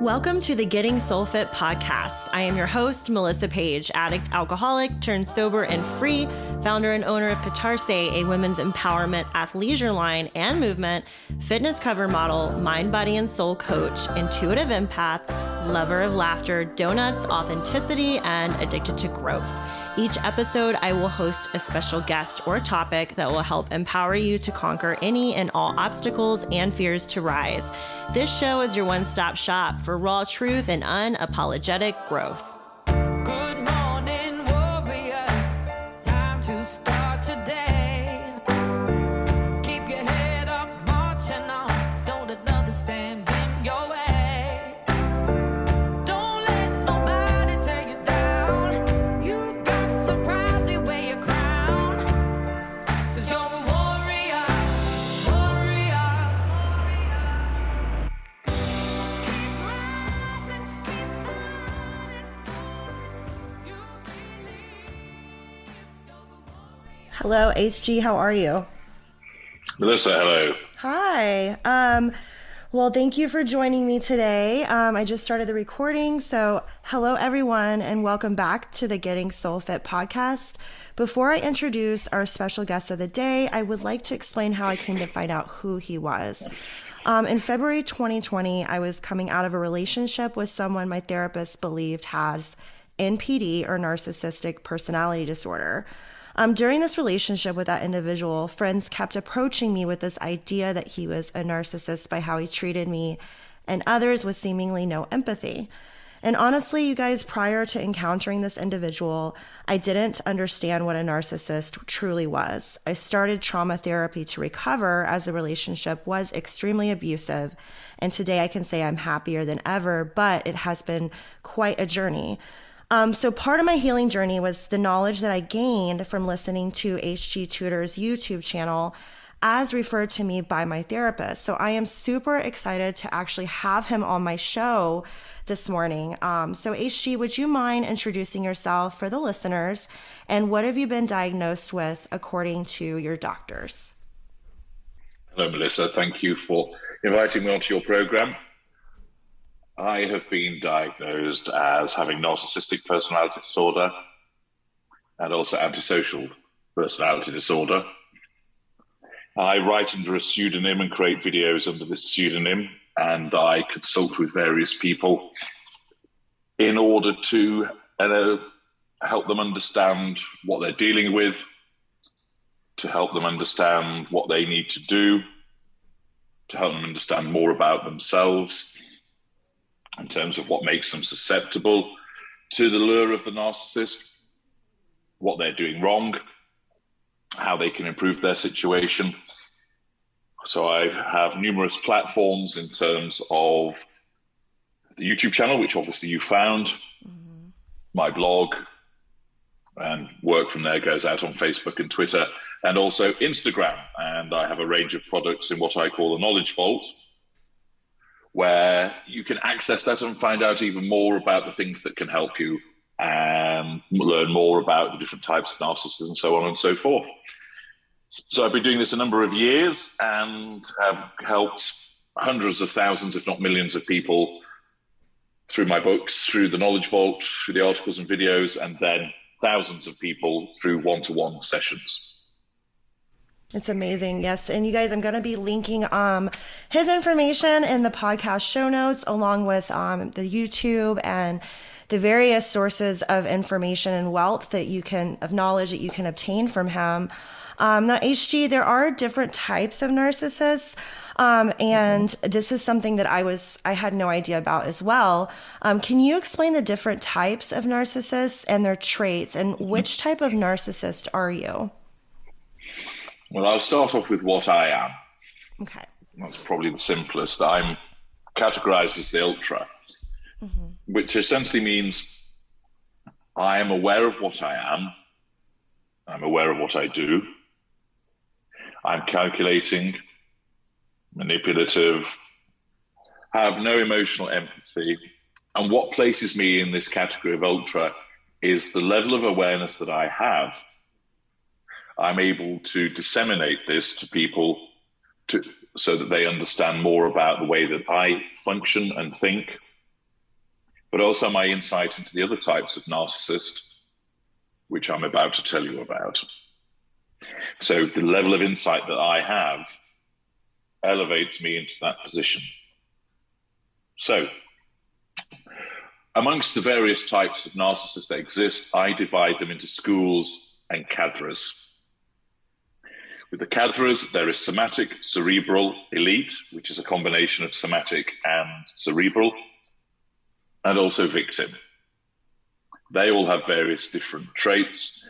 Welcome to the Getting Soul Fit podcast. I am your host, Melissa Paige, addict, alcoholic, turned sober and free, founder and owner of Catarse, a women's empowerment athleisure line and movement, fitness cover model, mind, body, and soul coach, intuitive empath, lover of laughter, donuts, authenticity, and addicted to growth. Each episode, I will host a special guest or topic that will help empower you to conquer any and all obstacles and fears to rise. This show is your one stop shop for raw truth and unapologetic growth. Hello, HG. How are you? Melissa, hello. Hi. Um, well, thank you for joining me today. Um, I just started the recording. So, hello, everyone, and welcome back to the Getting Soul Fit podcast. Before I introduce our special guest of the day, I would like to explain how I came to find out who he was. Um, in February 2020, I was coming out of a relationship with someone my therapist believed has NPD or narcissistic personality disorder. Um, during this relationship with that individual, friends kept approaching me with this idea that he was a narcissist by how he treated me, and others with seemingly no empathy. And honestly, you guys, prior to encountering this individual, I didn't understand what a narcissist truly was. I started trauma therapy to recover as the relationship was extremely abusive. And today I can say I'm happier than ever, but it has been quite a journey. Um, so part of my healing journey was the knowledge that I gained from listening to HG Tudor's YouTube channel as referred to me by my therapist. So I am super excited to actually have him on my show this morning. Um, so HG, would you mind introducing yourself for the listeners and what have you been diagnosed with according to your doctors? Hello, Melissa. Thank you for inviting me onto your program. I have been diagnosed as having narcissistic personality disorder and also antisocial personality disorder. I write under a pseudonym and create videos under this pseudonym, and I consult with various people in order to help them understand what they're dealing with, to help them understand what they need to do, to help them understand more about themselves in terms of what makes them susceptible to the lure of the narcissist, what they're doing wrong, how they can improve their situation. So I have numerous platforms in terms of the YouTube channel, which obviously you found, mm-hmm. my blog, and work from there goes out on Facebook and Twitter, and also Instagram. And I have a range of products in what I call the Knowledge Vault, where you can access that and find out even more about the things that can help you and learn more about the different types of narcissists and so on and so forth. So I've been doing this a number of years and have helped hundreds of thousands, if not millions, of people through my books, through the Knowledge Vault, through the articles and videos, and then thousands of people through one to one sessions. It's amazing. Yes. And you guys, I'm going to be linking um, his information in the podcast show notes, along with um, the YouTube and the various sources of information and wealth that you can, of knowledge that you can obtain from him. Um, now, HG, there are different types of narcissists. Um, and mm-hmm. this is something that I was, I had no idea about as well. Um, can you explain the different types of narcissists and their traits and which type of narcissist are you? Well, I'll start off with what I am. Okay. That's probably the simplest. I'm categorized as the ultra, mm-hmm. which essentially means I am aware of what I am, I'm aware of what I do, I'm calculating, manipulative, have no emotional empathy. And what places me in this category of ultra is the level of awareness that I have I'm able to disseminate this to people to, so that they understand more about the way that I function and think but also my insight into the other types of narcissist, which I'm about to tell you about. So the level of insight that I have elevates me into that position. So, amongst the various types of narcissists that exist, I divide them into schools and cadres. With the cadres, there is somatic, cerebral, elite, which is a combination of somatic and cerebral, and also victim. They all have various different traits.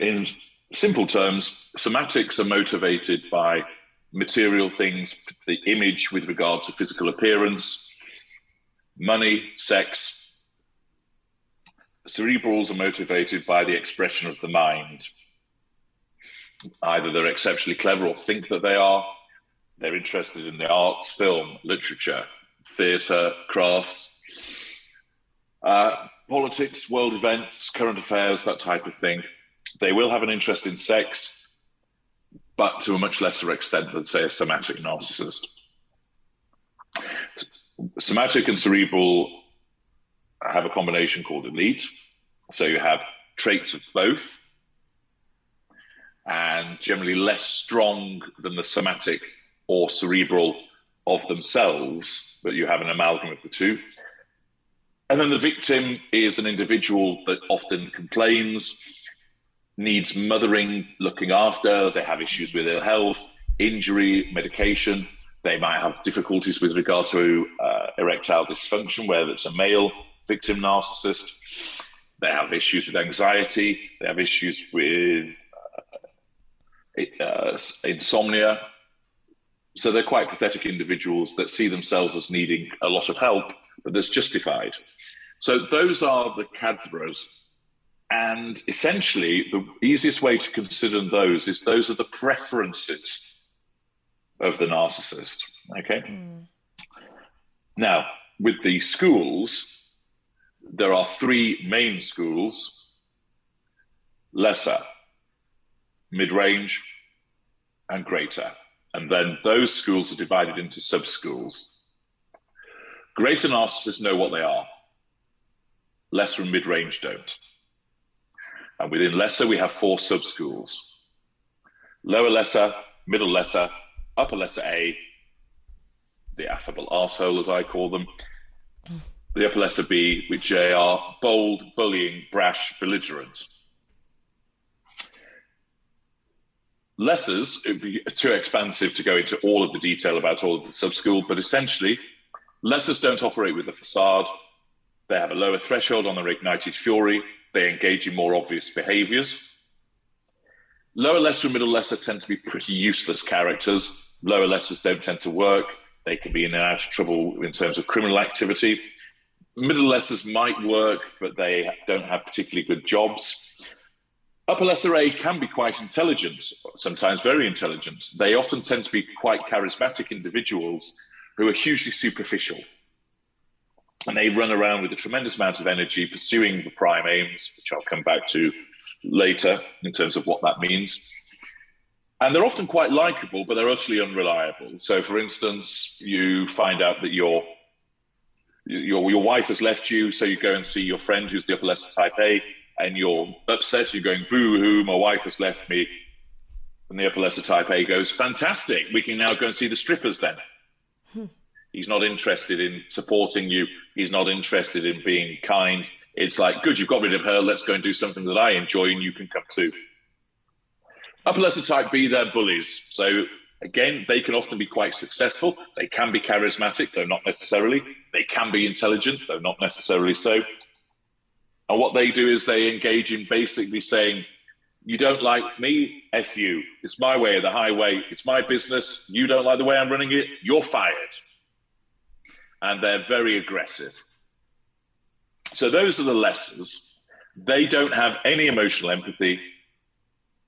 In simple terms, somatics are motivated by material things, the image with regard to physical appearance, money, sex. Cerebrals are motivated by the expression of the mind. Either they're exceptionally clever or think that they are, they're interested in the arts, film, literature, theatre, crafts, uh, politics, world events, current affairs, that type of thing. They will have an interest in sex, but to a much lesser extent than, say, a somatic narcissist. Somatic and cerebral have a combination called elite. So you have traits of both, and generally less strong than the somatic or cerebral of themselves, but you have an amalgam of the two. And then the victim is an individual that often complains, needs mothering, looking after, they have issues with ill health, injury, medication. They might have difficulties with regard to uh, erectile dysfunction, whether it's a male victim narcissist. They have issues with anxiety. They have issues with uh, insomnia. So they're quite pathetic individuals that see themselves as needing a lot of help, but that's justified. So those are the cadres and essentially, the easiest way to consider those is those are the preferences of the narcissist. Okay. Mm. Now, with the schools, there are three main schools lesser, mid range, and greater. And then those schools are divided into sub schools. Greater narcissists know what they are, lesser and mid range don't. And within lesser, we have four sub schools lower lesser, middle lesser, upper lesser A, the affable arsehole, as I call them, the upper lesser B, which are bold, bullying, brash, belligerent. Lessers, it would be too expansive to go into all of the detail about all of the sub school, but essentially, lessers don't operate with a facade. They have a lower threshold on their ignited fury. They engage in more obvious behaviors. Lower lesser and middle lesser tend to be pretty useless characters. Lower lessers don't tend to work. They can be in and out of trouble in terms of criminal activity. Middle lessers might work, but they don't have particularly good jobs. Upper lesser A can be quite intelligent, sometimes very intelligent. They often tend to be quite charismatic individuals who are hugely superficial and they run around with a tremendous amount of energy pursuing the prime aims, which I'll come back to later in terms of what that means. And they're often quite likable, but they're utterly unreliable. So, for instance, you find out that your your your wife has left you, so you go and see your friend who's the upper lesser type A, and you're upset. You're going boo hoo, my wife has left me. And the upper lesser type A goes, fantastic. We can now go and see the strippers then. Hmm. He's not interested in supporting you. He's not interested in being kind. It's like, good, you've got rid of her. Let's go and do something that I enjoy and you can come too. Upper lesser type B, they're bullies. So again, they can often be quite successful. They can be charismatic, though not necessarily. They can be intelligent, though not necessarily so. And what they do is they engage in basically saying, you don't like me, F you. It's my way or the highway. It's my business. You don't like the way I'm running it. You're fired and they're very aggressive. So those are the lessers. They don't have any emotional empathy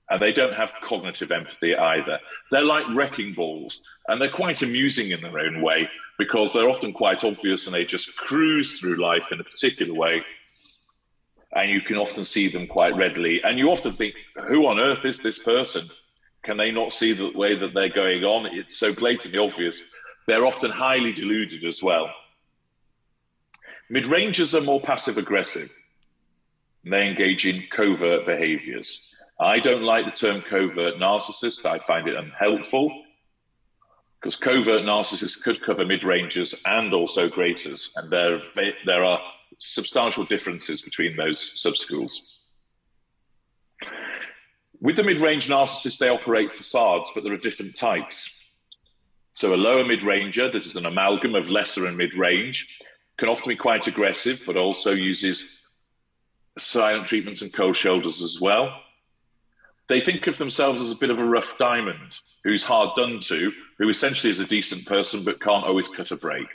and they don't have cognitive empathy either. They're like wrecking balls and they're quite amusing in their own way because they're often quite obvious and they just cruise through life in a particular way. And you can often see them quite readily. And you often think, who on earth is this person? Can they not see the way that they're going on? It's so blatantly obvious they're often highly deluded as well. Mid rangers are more passive aggressive. They engage in covert behaviors. I don't like the term covert narcissist. I find it unhelpful because covert narcissists could cover mid rangers and also greaters, and there, there are substantial differences between those subschools. With the mid range narcissists, they operate facades, but there are different types. So, a lower mid ranger that is an amalgam of lesser and mid range can often be quite aggressive, but also uses silent treatments and cold shoulders as well. They think of themselves as a bit of a rough diamond who's hard done to, who essentially is a decent person but can't always cut a break.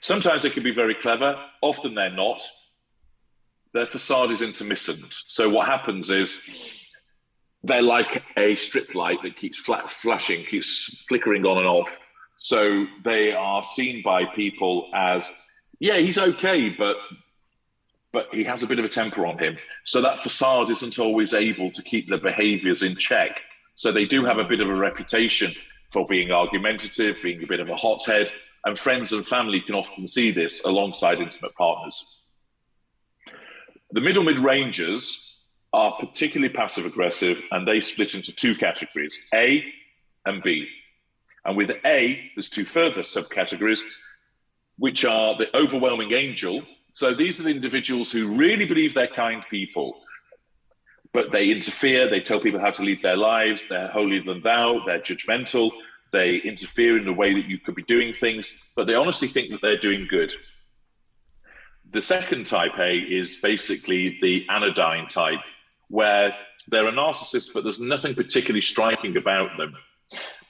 Sometimes they can be very clever, often they're not. Their facade is intermittent. So, what happens is they're like a strip light that keeps flat, flashing, keeps flickering on and off. So they are seen by people as, yeah, he's okay, but but he has a bit of a temper on him. So that facade isn't always able to keep their behaviors in check. So they do have a bit of a reputation for being argumentative, being a bit of a hothead, and friends and family can often see this alongside intimate partners. The middle mid rangers are particularly passive aggressive and they split into two categories A and B. And with A, there's two further subcategories, which are the overwhelming angel. So these are the individuals who really believe they're kind people, but they interfere, they tell people how to lead their lives, they're holier than thou, they're judgmental, they interfere in the way that you could be doing things, but they honestly think that they're doing good. The second type A is basically the anodyne type, where they're a narcissist, but there's nothing particularly striking about them.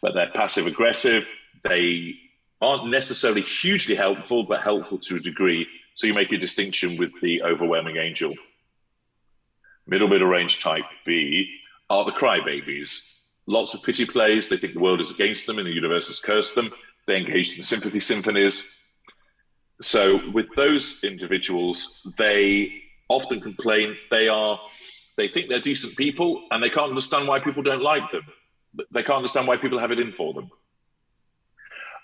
But they're passive aggressive. They aren't necessarily hugely helpful, but helpful to a degree. So you make a distinction with the overwhelming angel. Middle middle range type B are the crybabies. Lots of pity plays. They think the world is against them and the universe has cursed them. They engage in sympathy symphonies. So with those individuals, they often complain they are they think they're decent people and they can't understand why people don't like them. They can't understand why people have it in for them.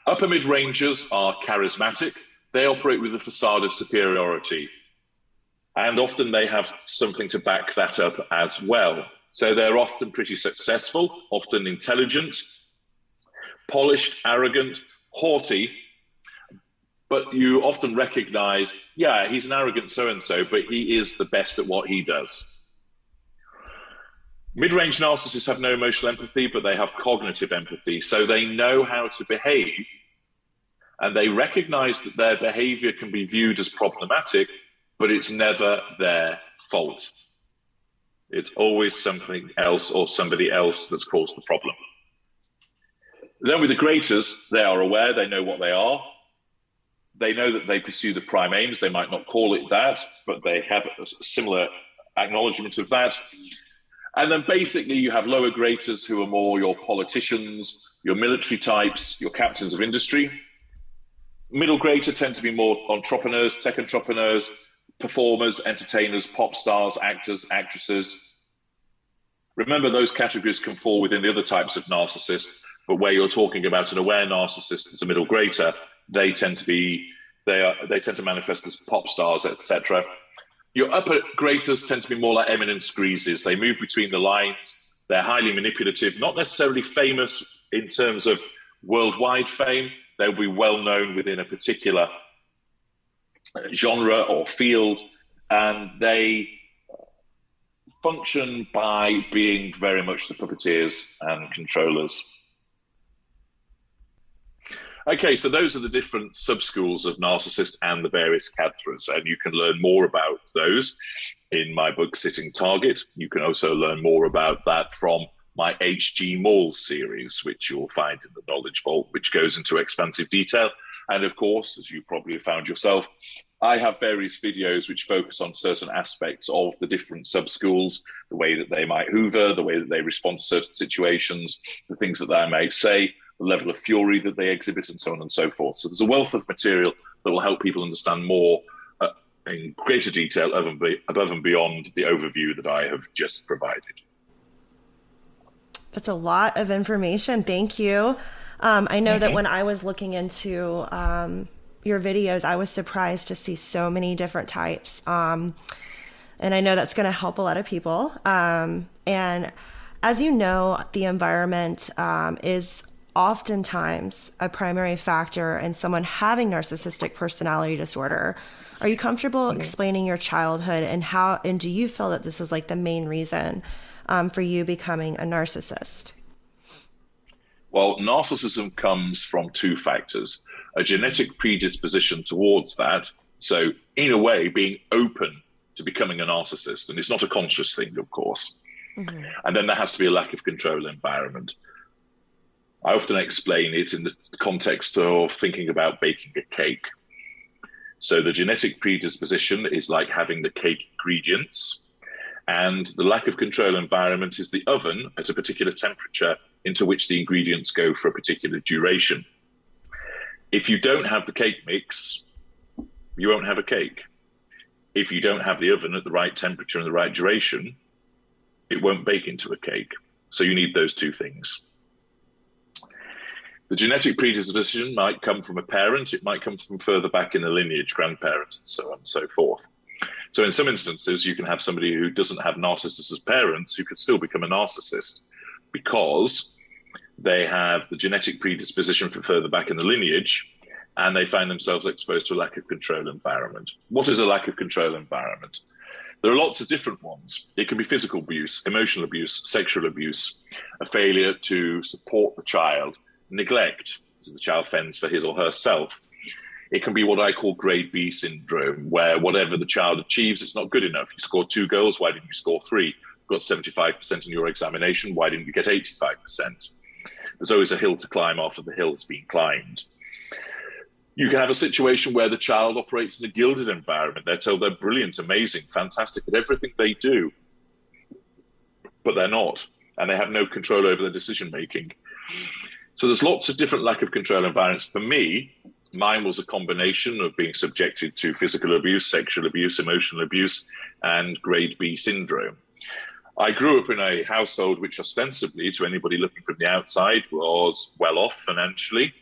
Upper mid rangers are charismatic. They operate with a facade of superiority. And often they have something to back that up as well. So they're often pretty successful, often intelligent, polished, arrogant, haughty. But you often recognize, yeah, he's an arrogant so and so, but he is the best at what he does. Mid range narcissists have no emotional empathy, but they have cognitive empathy. So they know how to behave and they recognize that their behavior can be viewed as problematic, but it's never their fault. It's always something else or somebody else that's caused the problem. Then with the greaters, they are aware, they know what they are. They know that they pursue the prime aims. They might not call it that, but they have a similar acknowledgement of that. And then basically, you have lower greaters who are more your politicians, your military types, your captains of industry. Middle greater tend to be more entrepreneurs, tech entrepreneurs, performers, entertainers, pop stars, actors, actresses. Remember, those categories can fall within the other types of narcissist, but where you're talking about an aware narcissist as a middle greater, they tend to be they are they tend to manifest as pop stars, etc. Your upper greaters tend to be more like eminence grises. They move between the lines. They're highly manipulative, not necessarily famous in terms of worldwide fame. They'll be well known within a particular genre or field, and they function by being very much the puppeteers and controllers Okay, so those are the different subschools of narcissist and the various cadres, and you can learn more about those in my book Sitting Target. You can also learn more about that from my H.G. Maul series, which you'll find in the Knowledge Vault, which goes into expansive detail. And of course, as you probably have found yourself, I have various videos which focus on certain aspects of the different sub schools, the way that they might hoover, the way that they respond to certain situations, the things that they might say, the level of fury that they exhibit, and so on and so forth. So there's a wealth of material that will help people understand more uh, in greater detail above and beyond the overview that I have just provided. That's a lot of information. Thank you. Um, I know mm-hmm. that when I was looking into, um, your videos, I was surprised to see so many different types. Um, and I know that's going to help a lot of people. Um, and as you know, the environment um, is oftentimes a primary factor in someone having narcissistic personality disorder. Are you comfortable mm-hmm. explaining your childhood and how, and do you feel that this is like the main reason um, for you becoming a narcissist? Well, narcissism comes from two factors a genetic predisposition towards that. So, in a way, being open to becoming a narcissist. And it's not a conscious thing, of course. Mm-hmm. And then there has to be a lack of control environment. I often explain it in the context of thinking about baking a cake. So the genetic predisposition is like having the cake ingredients, and the lack of control environment is the oven at a particular temperature into which the ingredients go for a particular duration. If you don't have the cake mix, you won't have a cake. If you don't have the oven at the right temperature and the right duration, it won't bake into a cake. So you need those two things. The genetic predisposition might come from a parent, it might come from further back in the lineage, grandparents, and so on and so forth. So, in some instances, you can have somebody who doesn't have narcissists as parents who could still become a narcissist because they have the genetic predisposition for further back in the lineage and they find themselves exposed to a lack of control environment. What is a lack of control environment? There are lots of different ones. It can be physical abuse, emotional abuse, sexual abuse, a failure to support the child, neglect, as the child fends for his or herself. It can be what I call grade B syndrome, where whatever the child achieves, it's not good enough. You scored two goals, why didn't you score three? You got 75% in your examination, why didn't you get 85%? There's always a hill to climb after the hill's been climbed. You can have a situation where the child operates in a gilded environment. They're told they're brilliant, amazing, fantastic at everything they do, but they're not, and they have no control over their decision making. So there's lots of different lack of control environments. For me, mine was a combination of being subjected to physical abuse, sexual abuse, emotional abuse, and grade B syndrome. I grew up in a household which, ostensibly, to anybody looking from the outside, was well off financially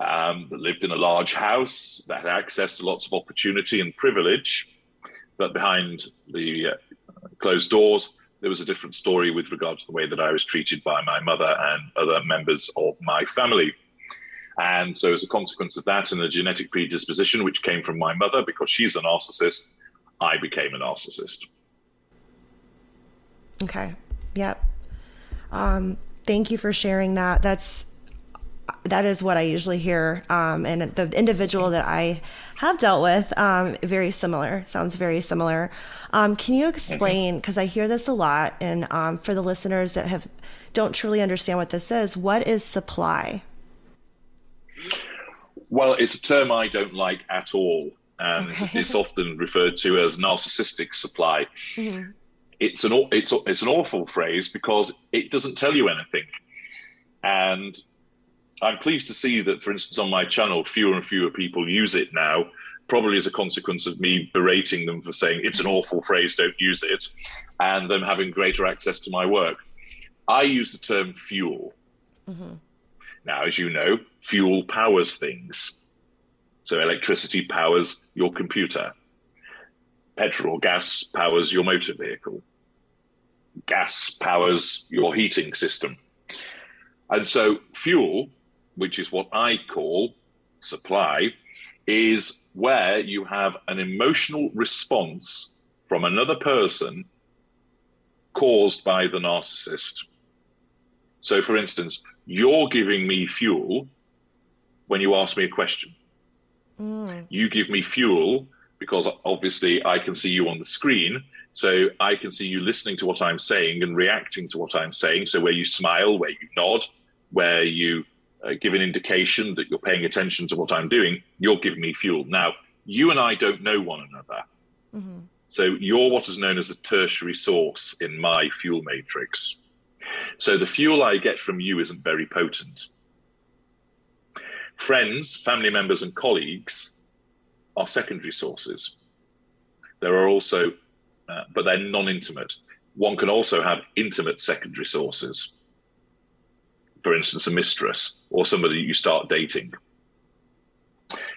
um, lived in a large house that had access to lots of opportunity and privilege. But behind the uh, closed doors, there was a different story with regard to the way that I was treated by my mother and other members of my family. And so, as a consequence of that and the genetic predisposition, which came from my mother because she's a narcissist, I became a narcissist. Okay. Yep. Um, thank you for sharing that. That's that is what I usually hear. Um, and the individual that I have dealt with, um, very similar, sounds very similar. Um, can you explain, because I hear this a lot, and um, for the listeners that have don't truly understand what this is, what is supply? Well, it's a term I don't like at all. And okay. it's often referred to as narcissistic supply. Mm-hmm. It's an it's it's an awful phrase because it doesn't tell you anything, and I'm pleased to see that, for instance, on my channel, fewer and fewer people use it now, probably as a consequence of me berating them for saying it's an awful phrase, don't use it, and them having greater access to my work. I use the term fuel. Mm-hmm. Now, as you know, fuel powers things. So electricity powers your computer. Petrol or gas powers your motor vehicle. Gas powers your heating system. And so fuel which is what I call supply, is where you have an emotional response from another person caused by the narcissist. So, for instance, you're giving me fuel when you ask me a question. Mm. You give me fuel because obviously I can see you on the screen. So I can see you listening to what I'm saying and reacting to what I'm saying. So, where you smile, where you nod, where you uh, give an indication that you're paying attention to what I'm doing, you're giving me fuel. Now, you and I don't know one another. Mm-hmm. So you're what is known as a tertiary source in my fuel matrix. So the fuel I get from you isn't very potent. Friends, family members, and colleagues are secondary sources. There are also, uh, but they're non intimate. One can also have intimate secondary sources for instance, a mistress or somebody you start dating.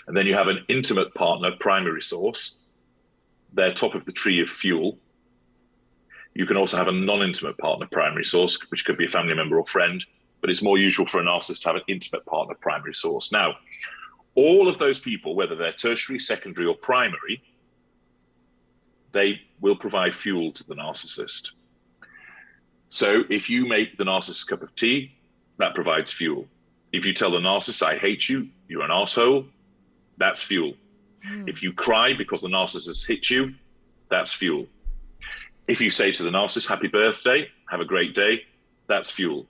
And then you have an intimate partner primary source. They're top of the tree of fuel. You can also have a non intimate partner primary source, which could be a family member or friend, but it's more usual for a narcissist to have an intimate partner primary source. Now, all of those people, whether they're tertiary, secondary, or primary, they will provide fuel to the narcissist. So if you make the narcissist a cup of tea, that provides fuel. If you tell the narcissist, I hate you, you're an asshole, that's fuel. Mm. If you cry because the narcissist hit you, that's fuel. If you say to the narcissist, happy birthday, have a great day, that's fuel.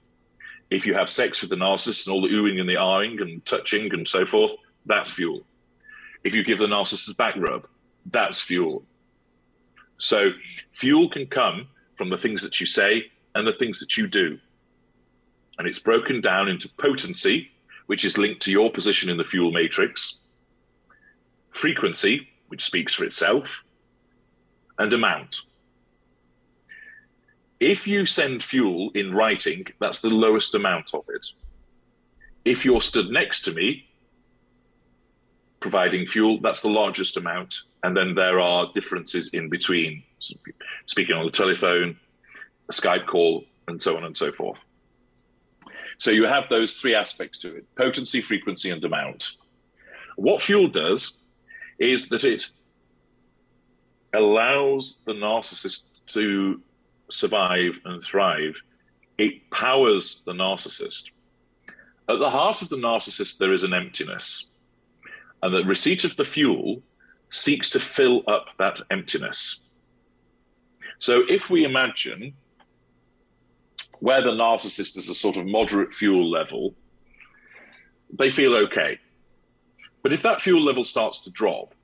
If you have sex with the narcissist and all the oohing and the ahhing and touching and so forth, that's fuel. If you give the narcissist back rub, that's fuel. So fuel can come from the things that you say and the things that you do. And it's broken down into potency, which is linked to your position in the fuel matrix, frequency, which speaks for itself, and amount. If you send fuel in writing, that's the lowest amount of it. If you're stood next to me, providing fuel, that's the largest amount. And then there are differences in between speaking on the telephone, a Skype call, and so on and so forth. So you have those three aspects to it potency, frequency, and amount. What fuel does is that it allows the narcissist to survive and thrive, it powers the narcissist. At the heart of the narcissist, there is an emptiness. And the receipt of the fuel seeks to fill up that emptiness. So if we imagine where the narcissist is a sort of moderate fuel level, they feel okay. But if that fuel level starts to drop,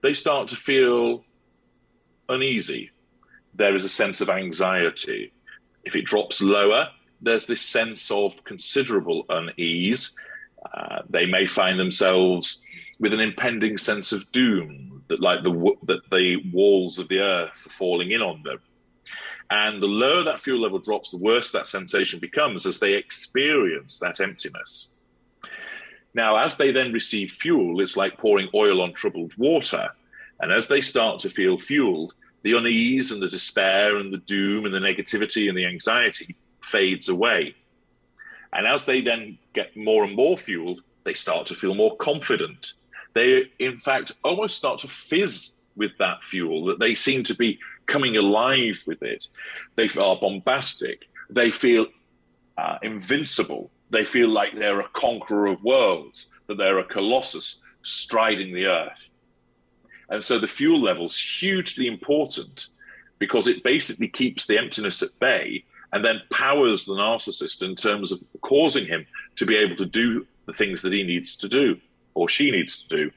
they start to feel uneasy there is a sense of anxiety. If it drops lower, there's this sense of considerable unease. Uh, they may find themselves with an impending sense of doom, that like the that the walls of the earth are falling in on them. And the lower that fuel level drops, the worse that sensation becomes as they experience that emptiness. Now, as they then receive fuel, it's like pouring oil on troubled water. And as they start to feel fueled, the unease and the despair and the doom and the negativity and the anxiety fades away. And as they then get more and more fueled, they start to feel more confident. They, in fact, almost start to fizz with that fuel, that they seem to be coming alive with it. They are bombastic. They feel uh, invincible. They feel like they're a conqueror of worlds, that they're a colossus striding the earth. And so the fuel level is hugely important because it basically keeps the emptiness at bay and then powers the narcissist in terms of causing him to be able to do the things that he needs to do or she needs to do.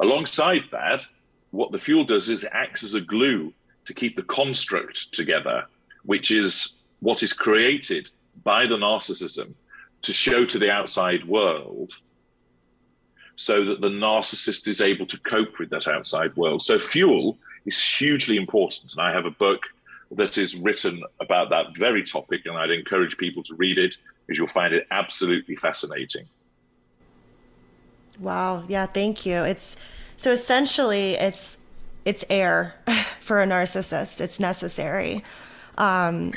Alongside that, what the fuel does is it acts as a glue to keep the construct together, which is what is created by the narcissism to show to the outside world so that the narcissist is able to cope with that outside world. So, fuel is hugely important. And I have a book that is written about that very topic, and I'd encourage people to read it because you'll find it absolutely fascinating. Wow. Yeah. Thank you. It's so essentially it's it's air for a narcissist. It's necessary. Um,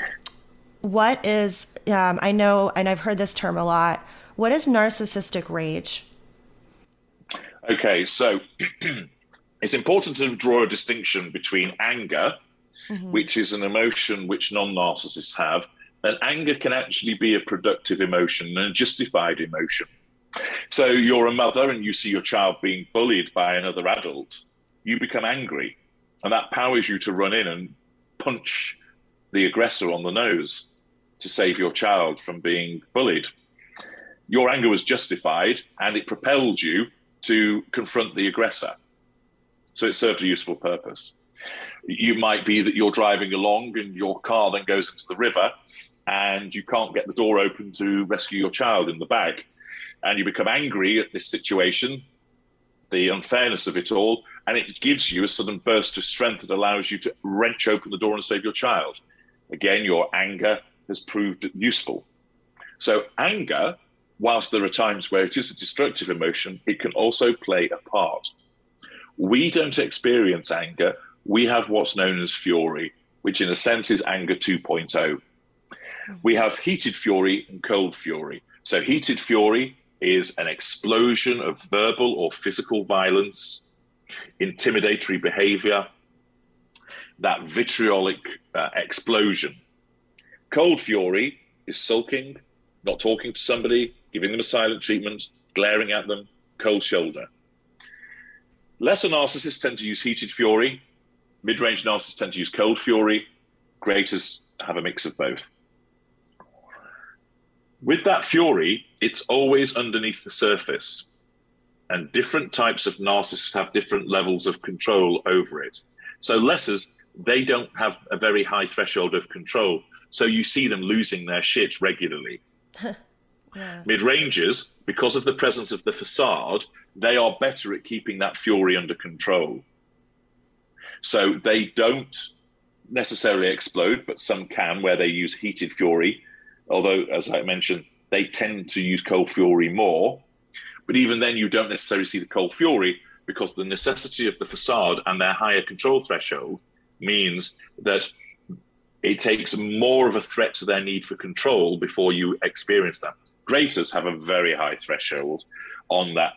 what is um, I know, and I've heard this term a lot. What is narcissistic rage? Okay, so it's important to draw a distinction between anger, mm-hmm. which is an emotion which non narcissists have, and anger can actually be a productive emotion and a justified emotion. So you're a mother and you see your child being bullied by another adult, you become angry, and that powers you to run in and punch the aggressor on the nose to save your child from being bullied. Your anger was justified and it propelled you to confront the aggressor. So it served a useful purpose. You might be that you're driving along and your car then goes into the river and you can't get the door open to rescue your child in the bag. And you become angry at this situation, the unfairness of it all, and it gives you a sudden burst of strength that allows you to wrench open the door and save your child. Again, your anger has proved useful. So, anger whilst there are times where it is a destructive emotion, it can also play a part. We don't experience anger. We have what's known as fury, which in a sense is anger 2.0. We have heated fury and cold fury. So, heated fury is an explosion of verbal or physical violence, intimidatory behavior, that vitriolic uh, explosion. Cold fury is sulking, not talking to somebody, giving them a silent treatment, glaring at them, cold shoulder. Lesser narcissists tend to use heated fury. Mid range narcissists tend to use cold fury. Greaters have a mix of both. With that fury, it's always underneath the surface. And different types of narcissists have different levels of control over it. So, lessers, they don't have a very high threshold of control. So, you see them losing their shit regularly. yeah. Mid rangers, because of the presence of the facade, they are better at keeping that fury under control. So, they don't necessarily explode, but some can, where they use heated fury although, as I mentioned, they tend to use cold fury more. But even then, you don't necessarily see the cold fury because the necessity of the facade and their higher control threshold means that it takes more of a threat to their need for control before you experience that. Greaters have a very high threshold on that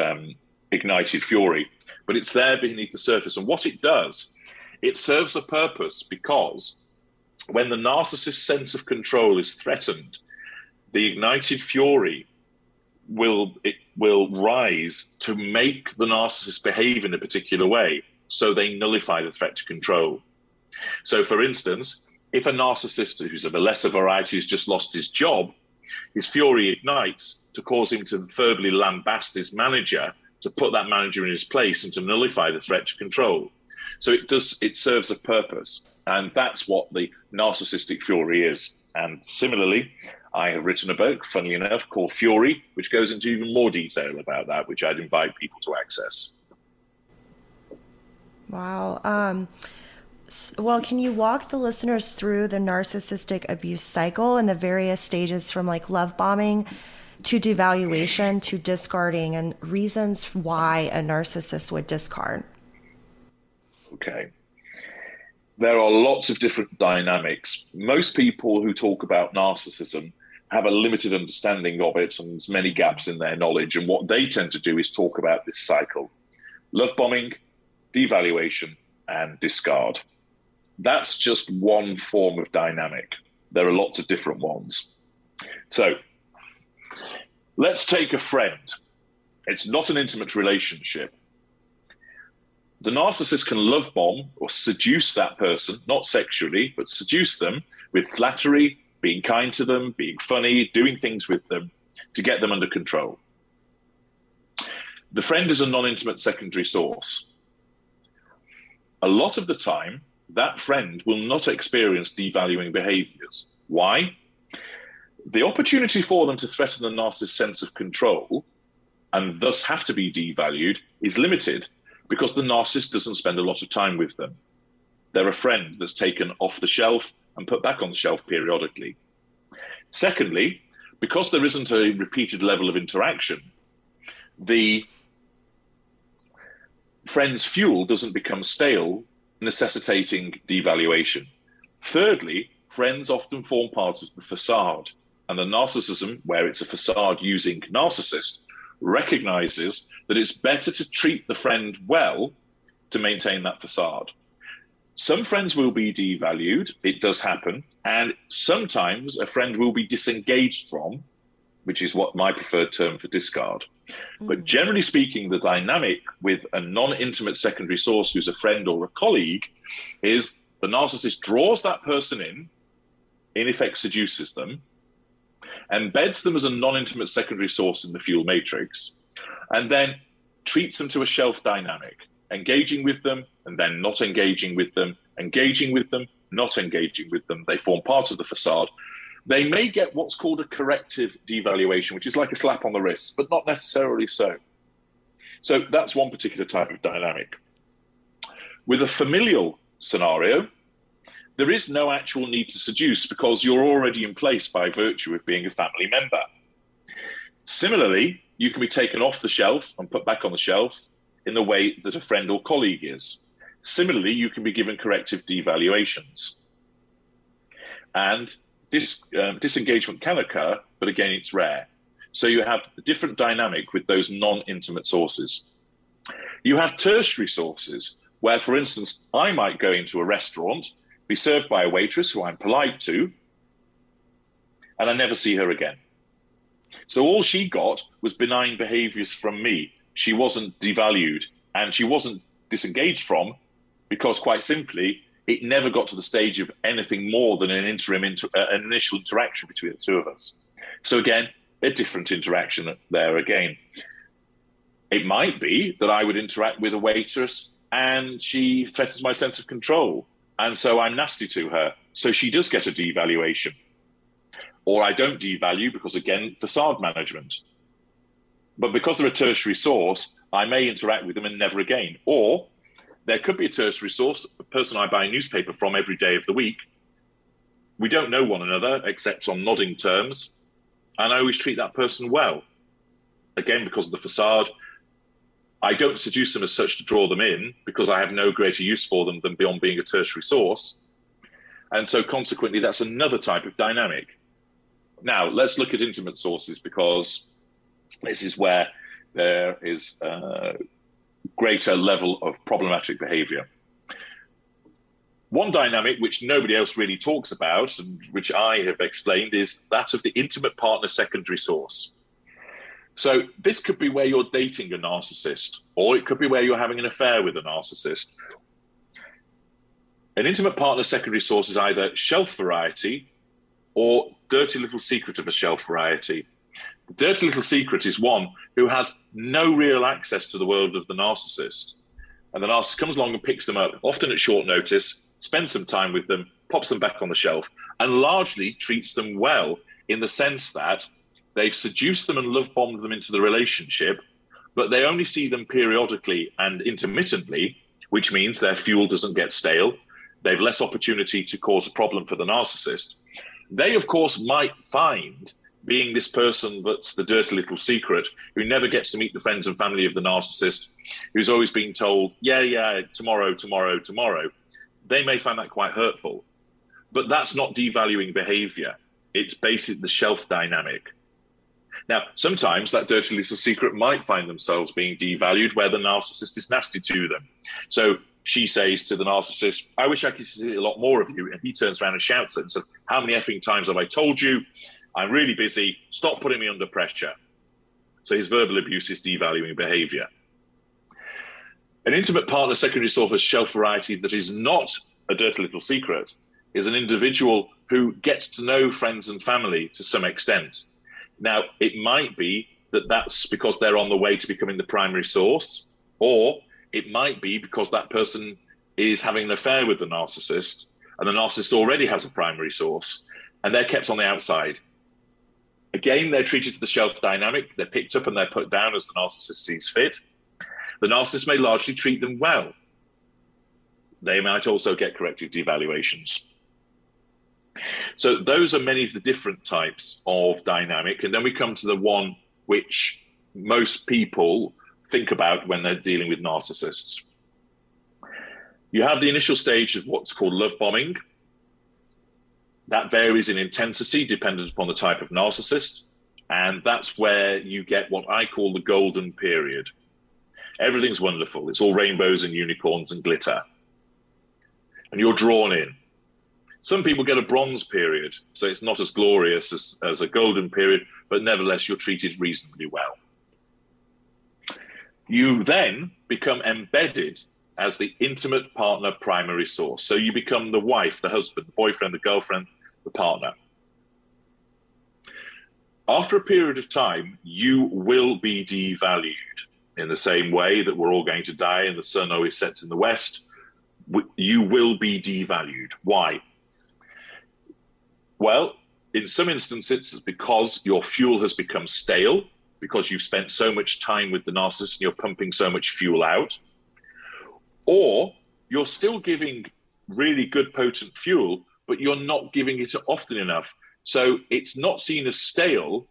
um, ignited fury, but it's there beneath the surface. And what it does, it serves a purpose because when the narcissist's sense of control is threatened, the ignited fury will it will rise to make the narcissist behave in a particular way so they nullify the threat to control. So for instance, if a narcissist who's of a lesser variety has just lost his job, his fury ignites to cause him to verbally lambast his manager to put that manager in his place and to nullify the threat to control. So it does it serves a purpose. And that's what the narcissistic fury is. And similarly, I have written a book, funnily enough, called Fury, which goes into even more detail about that, which I'd invite people to access. Wow. Um, well, can you walk the listeners through the narcissistic abuse cycle and the various stages from like love bombing to devaluation to discarding and reasons why a narcissist would discard? Okay there are lots of different dynamics. Most people who talk about narcissism have a limited understanding of it and there's many gaps in their knowledge. And what they tend to do is talk about this cycle love bombing, devaluation, and discard. That's just one form of dynamic. There are lots of different ones. So let's take a friend. It's not an intimate relationship, the narcissist can love bomb or seduce that person, not sexually, but seduce them with flattery, being kind to them, being funny, doing things with them to get them under control. The friend is a non intimate secondary source. A lot of the time, that friend will not experience devaluing behaviors. Why? The opportunity for them to threaten the narcissist's sense of control and thus have to be devalued is limited because the narcissist doesn't spend a lot of time with them. They're a friend that's taken off the shelf and put back on the shelf periodically. Secondly, because there isn't a repeated level of interaction, the friend's fuel doesn't become stale, necessitating devaluation. Thirdly, friends often form part of the facade, and the narcissism, where it's a facade using narcissist, recognizes that it's better to treat the friend well to maintain that facade. Some friends will be devalued, it does happen, and sometimes a friend will be disengaged from, which is what my preferred term for discard. Mm. But generally speaking, the dynamic with a non intimate secondary source who's a friend or a colleague is the narcissist draws that person in, in effect seduces them, embeds them as a non intimate secondary source in the fuel matrix, and then treats them to a shelf dynamic, engaging with them and then not engaging with them, engaging with them, not engaging with them. They form part of the facade. They may get what's called a corrective devaluation, which is like a slap on the wrist, but not necessarily so. So that's one particular type of dynamic. With a familial scenario, there is no actual need to seduce because you're already in place by virtue of being a family member. Similarly, you can be taken off the shelf and put back on the shelf in the way that a friend or colleague is. Similarly, you can be given corrective devaluations. And dis, um, disengagement can occur, but again, it's rare. So you have a different dynamic with those non intimate sources. You have tertiary sources where, for instance, I might go into a restaurant, be served by a waitress who I'm polite to, and I never see her again. So all she got was benign behaviors from me. She wasn't devalued and she wasn't disengaged from because, quite simply, it never got to the stage of anything more than an interim, inter- uh, an initial interaction between the two of us. So again, a different interaction there again. It might be that I would interact with a waitress and she threatens my sense of control. And so I'm nasty to her. So she does get a devaluation. Or I don't devalue because, again, facade management. But because they're a tertiary source, I may interact with them and never again. Or there could be a tertiary source, a person I buy a newspaper from every day of the week. We don't know one another except on nodding terms. And I always treat that person well. Again, because of the facade. I don't seduce them as such to draw them in because I have no greater use for them than beyond being a tertiary source. And so, consequently, that's another type of dynamic. Now, let's look at intimate sources because this is where there is a greater level of problematic behavior. One dynamic which nobody else really talks about and which I have explained is that of the intimate partner secondary source. So, this could be where you're dating a narcissist, or it could be where you're having an affair with a narcissist. An intimate partner secondary source is either shelf variety or dirty little secret of a shelf variety. The dirty little secret is one who has no real access to the world of the narcissist. And the narcissist comes along and picks them up, often at short notice, spends some time with them, pops them back on the shelf, and largely treats them well in the sense that they've seduced them and love bombed them into the relationship, but they only see them periodically and intermittently, which means their fuel doesn't get stale. They've less opportunity to cause a problem for the narcissist. They, of course, might find being this person that's the dirty little secret who never gets to meet the friends and family of the narcissist, who's always being told, yeah, yeah, tomorrow, tomorrow, tomorrow. They may find that quite hurtful. But that's not devaluing behavior. It's basically the shelf dynamic. Now, sometimes that dirty little secret might find themselves being devalued where the narcissist is nasty to them. So she says to the narcissist, I wish I could see a lot more of you. And he turns around and shouts at and says, How many effing times have I told you? I'm really busy. Stop putting me under pressure. So his verbal abuse is devaluing behavior. An intimate partner secondary source shelf variety that is not a dirty little secret is an individual who gets to know friends and family to some extent. Now, it might be that that's because they're on the way to becoming the primary source, or it might be because that person is having an affair with the narcissist and the narcissist already has a primary source and they're kept on the outside. Again, they're treated to the shelf dynamic. They're picked up and they're put down as the narcissist sees fit. The narcissist may largely treat them well. They might also get corrective devaluations. So those are many of the different types of dynamic. And then we come to the one which most people think about when they're dealing with narcissists. You have the initial stage of what's called love bombing. That varies in intensity dependent upon the type of narcissist. And that's where you get what I call the golden period. Everything's wonderful. It's all rainbows and unicorns and glitter. And you're drawn in. Some people get a bronze period, so it's not as glorious as, as a golden period, but nevertheless, you're treated reasonably well. You then become embedded as the intimate partner primary source. So you become the wife, the husband, the boyfriend, the girlfriend, the partner. After a period of time, you will be devalued in the same way that we're all going to die and the sun always sets in the west. You will be devalued. Why? Well, in some instances, it's because your fuel has become stale, because you've spent so much time with the narcissist and you're pumping so much fuel out. Or you're still giving really good, potent fuel, but you're not giving it often enough. So it's not seen as stale,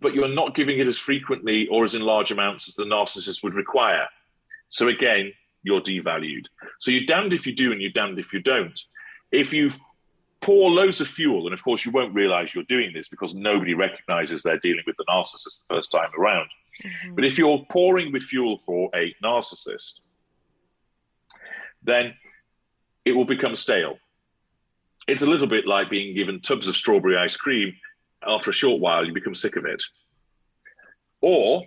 but you're not giving it as frequently or as in large amounts as the narcissist would require. So again, you're devalued. So you're damned if you do and you're damned if you don't. If you pour loads of fuel, and of course you won't realize you're doing this because nobody recognizes they're dealing with the narcissist the first time around. Mm-hmm. But if you're pouring with fuel for a narcissist, then it will become stale. It's a little bit like being given tubs of strawberry ice cream. After a short while, you become sick of it. Or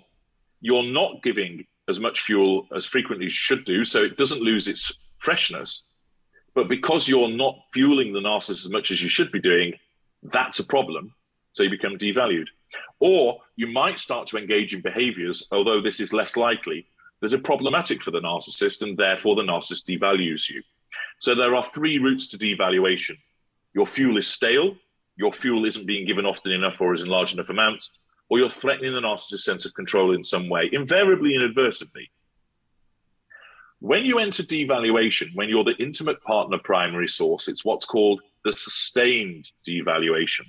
you're not giving as much fuel as frequently as you should do, so it doesn't lose its freshness. But because you're not fueling the narcissist as much as you should be doing, that's a problem. So you become devalued. Or you might start to engage in behaviors, although this is less likely, that are problematic for the narcissist, and therefore the narcissist devalues you. So there are three routes to devaluation. Your fuel is stale, your fuel isn't being given often enough or is in large enough amounts, or you're threatening the narcissist's sense of control in some way, invariably inadvertently. When you enter devaluation, when you're the intimate partner primary source, it's what's called the sustained devaluation.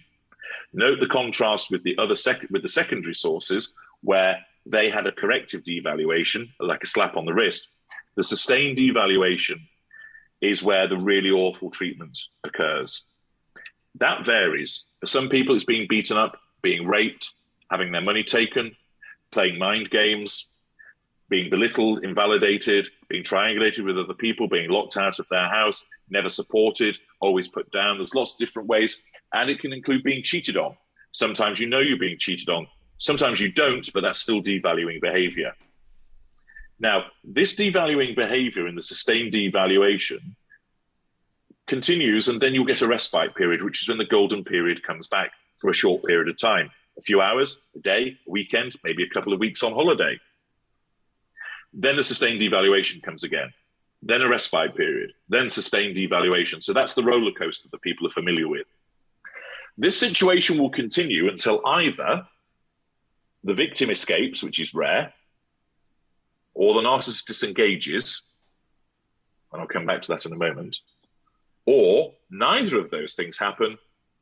Note the contrast with the other sec- with the secondary sources, where they had a corrective devaluation, like a slap on the wrist. The sustained devaluation is where the really awful treatment occurs. That varies. For some people, it's being beaten up, being raped, having their money taken, playing mind games, being belittled, invalidated, being triangulated with other people, being locked out of their house, never supported, always put down. There's lots of different ways. And it can include being cheated on. Sometimes you know you're being cheated on. Sometimes you don't, but that's still devaluing behavior. Now, this devaluing behavior in the sustained devaluation continues, and then you'll get a respite period, which is when the golden period comes back for a short period of time a few hours, a day, a weekend, maybe a couple of weeks on holiday. Then the sustained devaluation comes again. Then a respite period. Then sustained devaluation. So that's the roller coaster that people are familiar with. This situation will continue until either the victim escapes, which is rare, or the narcissist disengages, and I'll come back to that in a moment, or neither of those things happen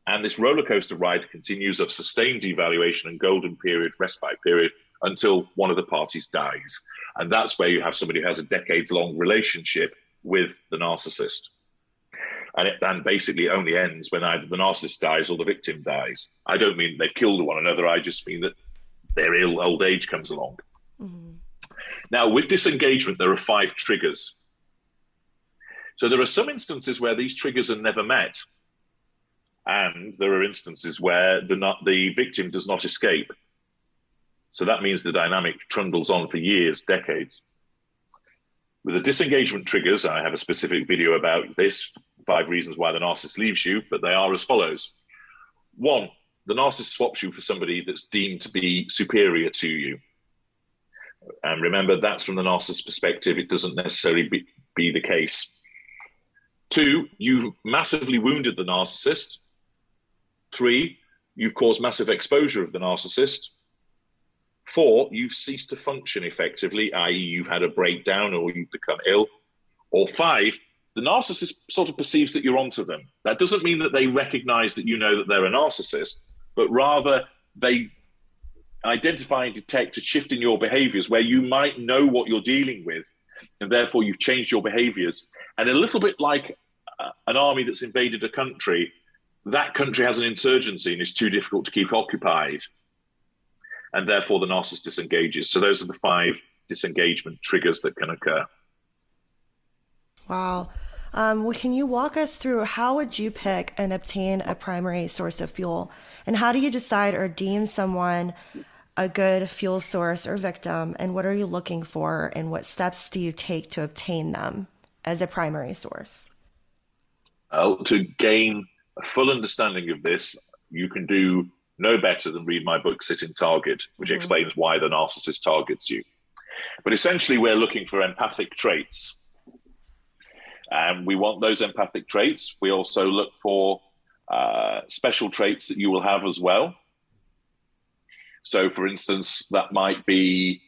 and this roller coaster ride continues of sustained devaluation and golden period, respite period until one of the parties dies. And that's where you have somebody who has a decades long relationship with the narcissist. And it then basically only ends when either the narcissist dies or the victim dies. I don't mean they've killed one another, I just mean that their ill old age comes along. Mm-hmm. Now, with disengagement, there are five triggers. So there are some instances where these triggers are never met. And there are instances where the, not, the victim does not escape. So that means the dynamic trundles on for years, decades. With the disengagement triggers, I have a specific video about this five reasons why the narcissist leaves you, but they are as follows. One, the narcissist swaps you for somebody that's deemed to be superior to you. And remember, that's from the narcissist's perspective. It doesn't necessarily be, be the case. Two, you've massively wounded the narcissist. Three, you've caused massive exposure of the narcissist. Four, you've ceased to function effectively, i.e., you've had a breakdown or you've become ill. Or five, the narcissist sort of perceives that you're onto them. That doesn't mean that they recognize that you know that they're a narcissist, but rather they identify and detect a shift in your behaviors where you might know what you're dealing with, and therefore you've changed your behaviors. And a little bit like uh, an army that's invaded a country that country has an insurgency and is too difficult to keep occupied. And therefore, the narcissist disengages. So, those are the five disengagement triggers that can occur. Wow. Um, well, can you walk us through how would you pick and obtain a primary source of fuel? And how do you decide or deem someone a good fuel source or victim? And what are you looking for? And what steps do you take to obtain them as a primary source? Well, to gain a full understanding of this, you can do no better than read my book, Sitting Target, which mm-hmm. explains why the narcissist targets you. But essentially, we're looking for empathic traits. And we want those empathic traits. We also look for uh, special traits that you will have as well. So, for instance, that might be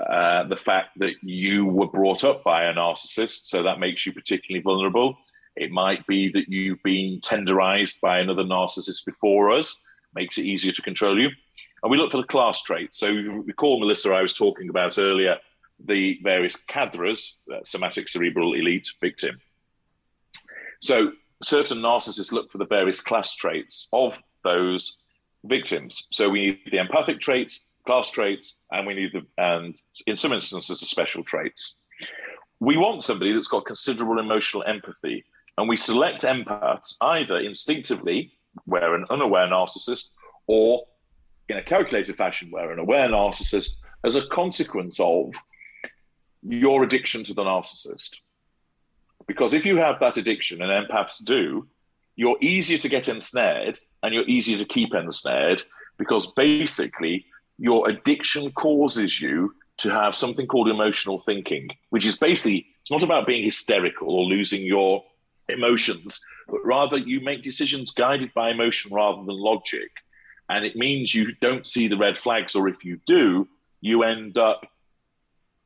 uh, the fact that you were brought up by a narcissist, so that makes you particularly vulnerable. It might be that you've been tenderized by another narcissist before us, makes it easier to control you. And we look for the class traits. So recall, Melissa, I was talking about earlier the various cadres, uh, somatic cerebral elite victim. So certain narcissists look for the various class traits of those victims. So we need the empathic traits, class traits, and we need the, and in some instances, the special traits. We want somebody that's got considerable emotional empathy, and we select empaths either instinctively, where an unaware narcissist, or in a calculated fashion, where an aware narcissist, as a consequence of your addiction to the narcissist. Because if you have that addiction, and empaths do, you're easier to get ensnared and you're easier to keep ensnared because basically your addiction causes you to have something called emotional thinking, which is basically, it's not about being hysterical or losing your emotions, but rather you make decisions guided by emotion rather than logic. And it means you don't see the red flags, or if you do, you end up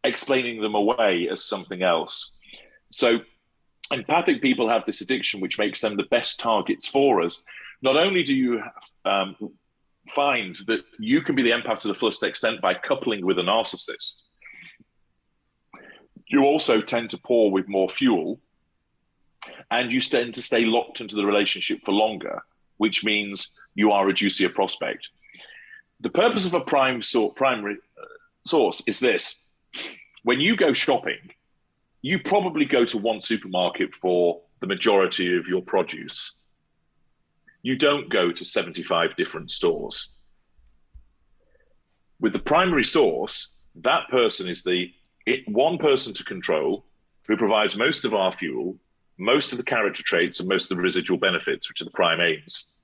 explaining them away as something else. So, empathic people have this addiction, which makes them the best targets for us. Not only do you um, find that you can be the empath to the fullest extent by coupling with a narcissist, you also tend to pour with more fuel and you tend to stay locked into the relationship for longer, which means you are a juicier prospect. The purpose of a prime sort, primary uh, source is this when you go shopping, you probably go to one supermarket for the majority of your produce. You don't go to 75 different stores. With the primary source, that person is the it, one person to control who provides most of our fuel, most of the character traits, and most of the residual benefits, which are the prime aims.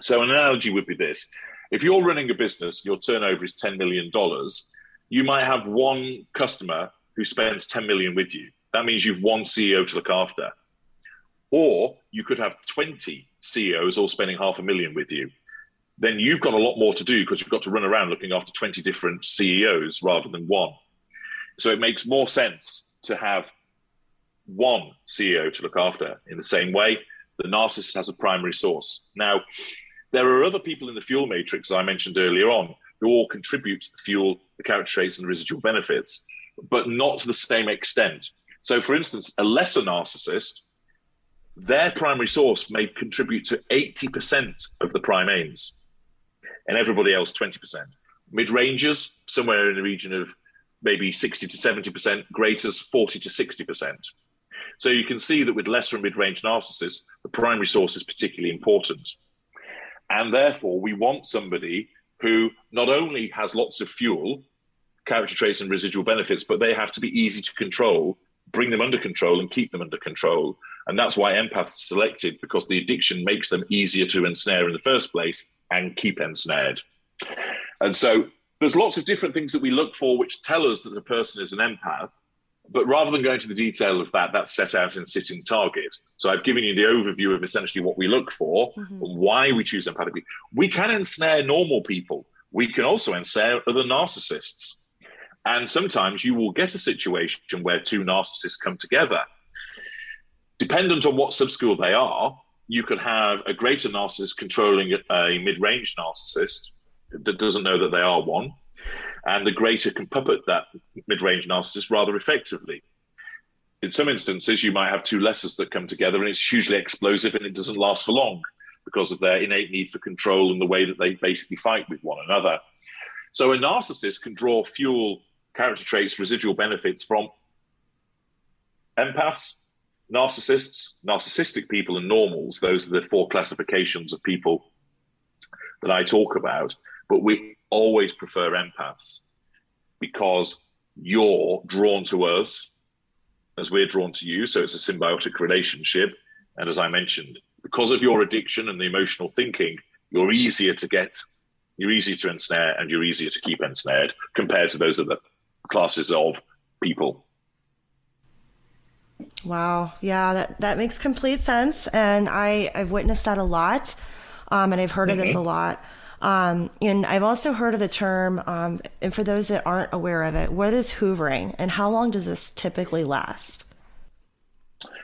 So, an analogy would be this if you're running a business, your turnover is $10 million, you might have one customer who spends 10 million with you. That means you've one CEO to look after. Or you could have 20 CEOs all spending half a million with you. Then you've got a lot more to do because you've got to run around looking after 20 different CEOs rather than one. So it makes more sense to have one CEO to look after in the same way. The narcissist has a primary source. Now, there are other people in the fuel matrix I mentioned earlier on who all contribute to the fuel, the character traits, and the residual benefits, but not to the same extent. So, for instance, a lesser narcissist, their primary source may contribute to 80% of the prime aims, and everybody else 20%. Mid rangers, somewhere in the region of maybe 60 to 70%, greaters 40 to 60%. So you can see that with lesser and mid range narcissists, the primary source is particularly important. And therefore, we want somebody who not only has lots of fuel, character traits, and residual benefits, but they have to be easy to control, bring them under control, and keep them under control. And that's why empaths are selected because the addiction makes them easier to ensnare in the first place and keep ensnared. And so there's lots of different things that we look for which tell us that the person is an empath. But rather than going to the detail of that, that's set out in sitting target. So I've given you the overview of essentially what we look for mm-hmm. and why we choose empathic. We can ensnare normal people. We can also ensnare other narcissists. And sometimes you will get a situation where two narcissists come together. Dependent on what subschool they are, you could have a greater narcissist controlling a mid range narcissist that doesn't know that they are one and the greater can puppet that mid-range narcissist rather effectively. In some instances, you might have two lessers that come together, and it's hugely explosive, and it doesn't last for long because of their innate need for control and the way that they basically fight with one another. So a narcissist can draw fuel, character traits, residual benefits from empaths, narcissists, narcissistic people, and normals. Those are the four classifications of people that I talk about. But we always prefer empaths because you're drawn to us as we're drawn to you. So it's a symbiotic relationship. And as I mentioned, because of your addiction and the emotional thinking, you're easier to get, you're easier to ensnare, and you're easier to keep ensnared compared to those other classes of people. Wow. Yeah, that, that makes complete sense. And I, I've witnessed that a lot. Um, and I've heard mm-hmm. of this mm-hmm. a lot. Um, and I've also heard of the term, um, and for those that aren't aware of it, what is hoovering and how long does this typically last?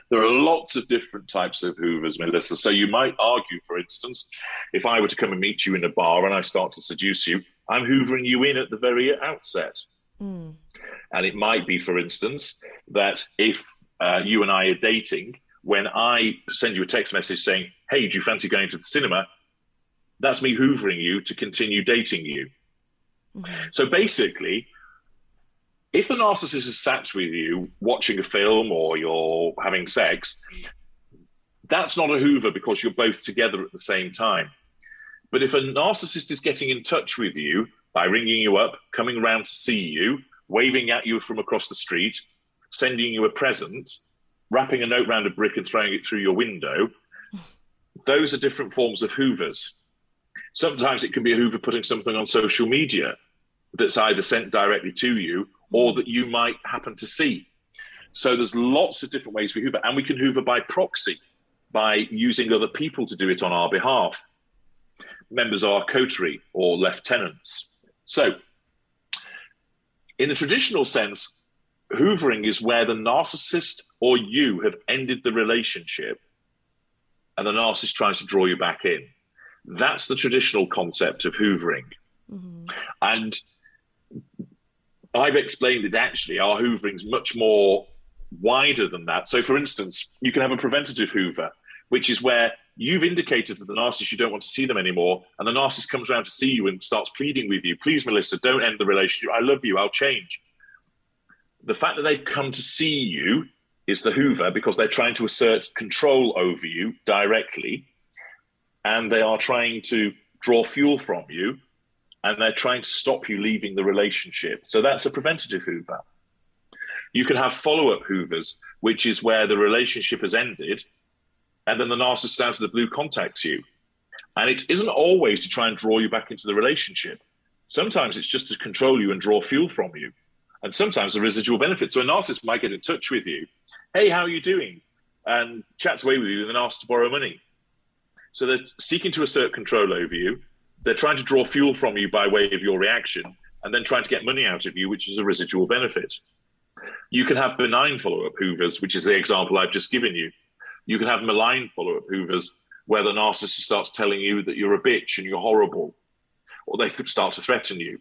There are lots of different types of hoovers, Melissa. So you might argue, for instance, if I were to come and meet you in a bar and I start to seduce you, I'm hoovering you in at the very outset. Mm. And it might be, for instance, that if uh, you and I are dating, when I send you a text message saying, Hey, do you fancy going to the cinema? That's me hoovering you to continue dating you. Mm-hmm. So basically, if the narcissist is sat with you watching a film or you're having sex, that's not a hoover because you're both together at the same time. But if a narcissist is getting in touch with you by ringing you up, coming around to see you, waving at you from across the street, sending you a present, wrapping a note round a brick and throwing it through your window, those are different forms of hoovers. Sometimes it can be a hoover putting something on social media that's either sent directly to you or mm. that you might happen to see. So there's lots of different ways we hoover, and we can hoover by proxy by using other people to do it on our behalf, members of our coterie or lieutenants. So, in the traditional sense, hoovering is where the narcissist or you have ended the relationship and the narcissist tries to draw you back in. That's the traditional concept of hoovering. Mm-hmm. And I've explained that actually our hoovering is much more wider than that. So, for instance, you can have a preventative hoover, which is where you've indicated to the narcissist you don't want to see them anymore, and the narcissist comes around to see you and starts pleading with you, please, Melissa, don't end the relationship. I love you. I'll change. The fact that they've come to see you is the hoover because they're trying to assert control over you directly, and they are trying to draw fuel from you and they're trying to stop you leaving the relationship. So that's a preventative hoover. You can have follow up hoovers, which is where the relationship has ended, and then the narcissist out of the blue contacts you. And it isn't always to try and draw you back into the relationship. Sometimes it's just to control you and draw fuel from you. And sometimes the residual benefit. So a narcissist might get in touch with you. Hey, how are you doing? And chats away with you and then asks to borrow money. So they're seeking to assert control over you they're trying to draw fuel from you by way of your reaction and then trying to get money out of you, which is a residual benefit. You can have benign follow up hoovers, which is the example I've just given you. You can have malign follow up hoovers where the narcissist starts telling you that you're a bitch and you're horrible, or they start to threaten you,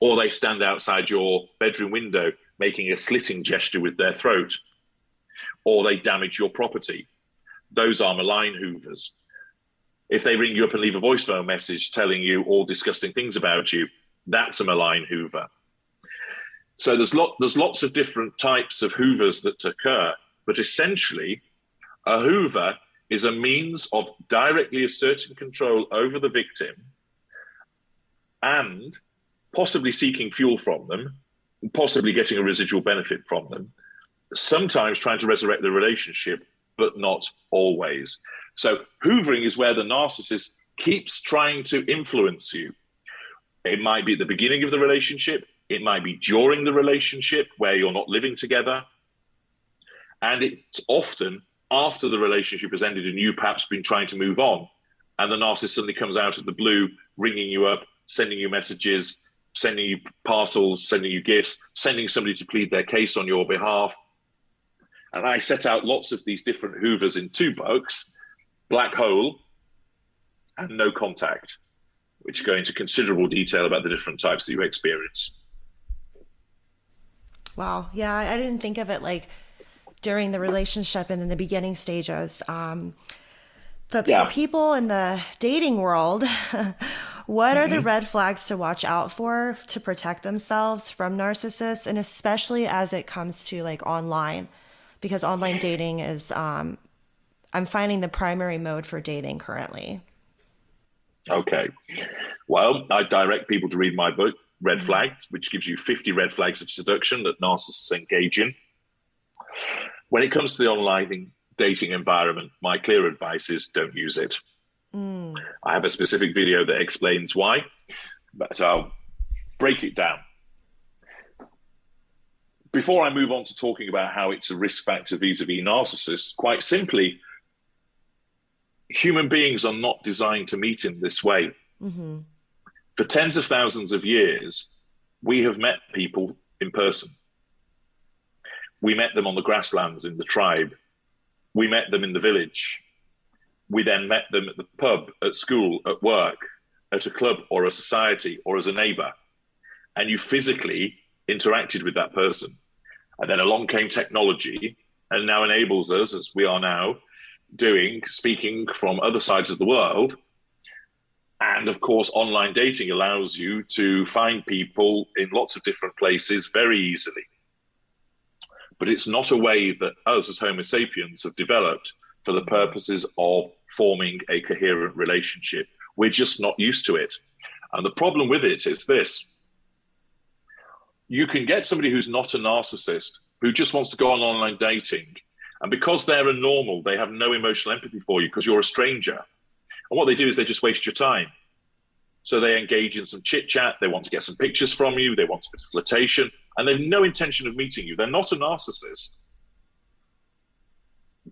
or they stand outside your bedroom window making a slitting gesture with their throat, or they damage your property. Those are malign hoovers. If they ring you up and leave a voicemail message telling you all disgusting things about you, that's a malign Hoover. So there's lot there's lots of different types of Hoovers that occur, but essentially, a Hoover is a means of directly asserting control over the victim and possibly seeking fuel from them, possibly getting a residual benefit from them, sometimes trying to resurrect the relationship, but not always. So hoovering is where the narcissist keeps trying to influence you. It might be at the beginning of the relationship, it might be during the relationship where you're not living together. And it's often after the relationship has ended and you perhaps been trying to move on, and the narcissist suddenly comes out of the blue, ringing you up, sending you messages, sending you parcels, sending you gifts, sending somebody to plead their case on your behalf. And I set out lots of these different hoovers in two books black hole, and no contact, which go into considerable detail about the different types that you experience. Wow. Yeah, I didn't think of it like during the relationship and in the beginning stages. Um, but yeah. for people in the dating world, what are mm-hmm. the red flags to watch out for to protect themselves from narcissists, and especially as it comes to like online, because online dating is um, I'm finding the primary mode for dating currently. Okay. Well, I direct people to read my book, Red mm-hmm. Flags, which gives you 50 red flags of seduction that narcissists engage in. When it comes to the online dating environment, my clear advice is don't use it. Mm. I have a specific video that explains why, but I'll break it down. Before I move on to talking about how it's a risk factor vis a vis narcissists, quite simply, human beings are not designed to meet in this way. Mm-hmm. For tens of thousands of years, we have met people in person. We met them on the grasslands in the tribe. We met them in the village. We then met them at the pub, at school, at work, at a club or a society or as a neighbor, and you physically interacted with that person. And then along came technology and now enables us, as we are now doing, speaking from other sides of the world. And of course, online dating allows you to find people in lots of different places very easily. But it's not a way that us as Homo sapiens have developed for the purposes of forming a coherent relationship. We're just not used to it. And the problem with it is this you can get somebody who's not a narcissist, who just wants to go on online dating. And because they're a normal, they have no emotional empathy for you because you're a stranger. And what they do is they just waste your time. So they engage in some chit chat. They want to get some pictures from you. They want a bit of flirtation, and they've no intention of meeting you. They're not a narcissist,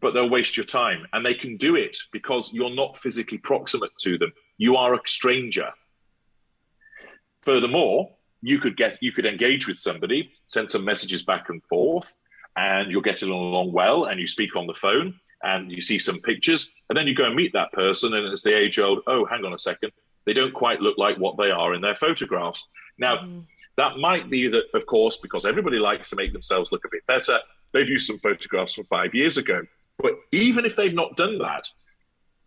but they'll waste your time. And they can do it because you're not physically proximate to them. You are a stranger. Furthermore, you could get you could engage with somebody, send some messages back and forth, and you're getting along well, and you speak on the phone, and you see some pictures, and then you go and meet that person, and it's the age old, oh, hang on a second, they don't quite look like what they are in their photographs. Now, mm-hmm. that might be that, of course, because everybody likes to make themselves look a bit better, they've used some photographs from five years ago. But even if they've not done that,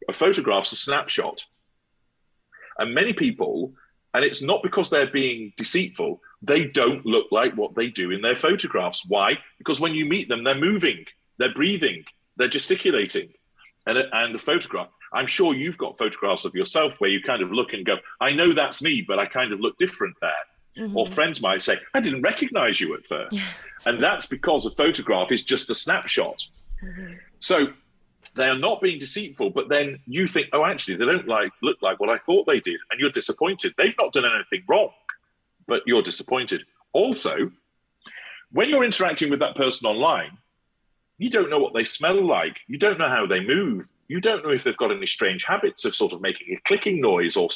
a photograph's a snapshot. And many people and it's not because they're being deceitful. They don't look like what they do in their photographs. Why? Because when you meet them, they're moving, they're breathing, they're gesticulating. And, and the photograph, I'm sure you've got photographs of yourself where you kind of look and go, I know that's me, but I kind of look different there. Mm-hmm. Or friends might say, I didn't recognize you at first. and that's because a photograph is just a snapshot. Mm-hmm. So they are not being deceitful, but then you think, oh, actually, they don't like look like what I thought they did, and you're disappointed. They've not done anything wrong, but you're disappointed. Also, when you're interacting with that person online, you don't know what they smell like. You don't know how they move. You don't know if they've got any strange habits of sort of making a clicking noise or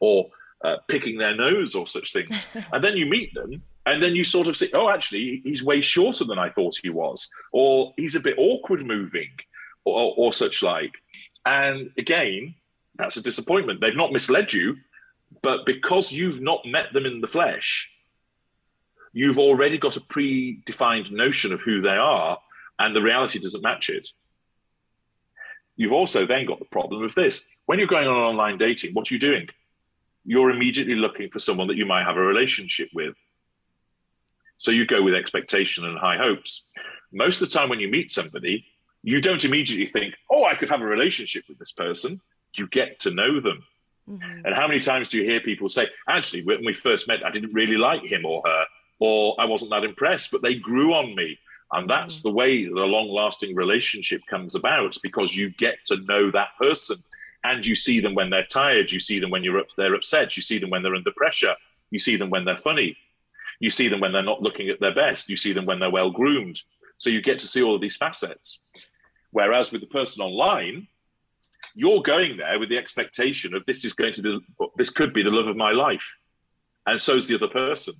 or uh, picking their nose or such things. and then you meet them, and then you sort of say, "Oh, actually, he's way shorter than I thought he was," or he's a bit awkward moving, or, or such like. And again, that's a disappointment. They've not misled you, but because you've not met them in the flesh, you've already got a predefined notion of who they are, and the reality doesn't match it. You've also then got the problem of this. When you're going on online dating, what are you doing? You're immediately looking for someone that you might have a relationship with. So you go with expectation and high hopes. Most of the time, when you meet somebody, you don't immediately think, oh, I could have a relationship with this person. You get to know them. Mm-hmm. And how many times do you hear people say, actually, when we first met, I didn't really like him or her, or I wasn't that impressed, but they grew on me. And that's mm-hmm. the way the long lasting relationship comes about because you get to know that person and you see them when they're tired. You see them when you're up, they're upset. You see them when they're under pressure. You see them when they're funny. You see them when they're not looking at their best. You see them when they're well groomed. So you get to see all of these facets. Whereas with the person online, you're going there with the expectation of this is going to be, this could be the love of my life. And so is the other person.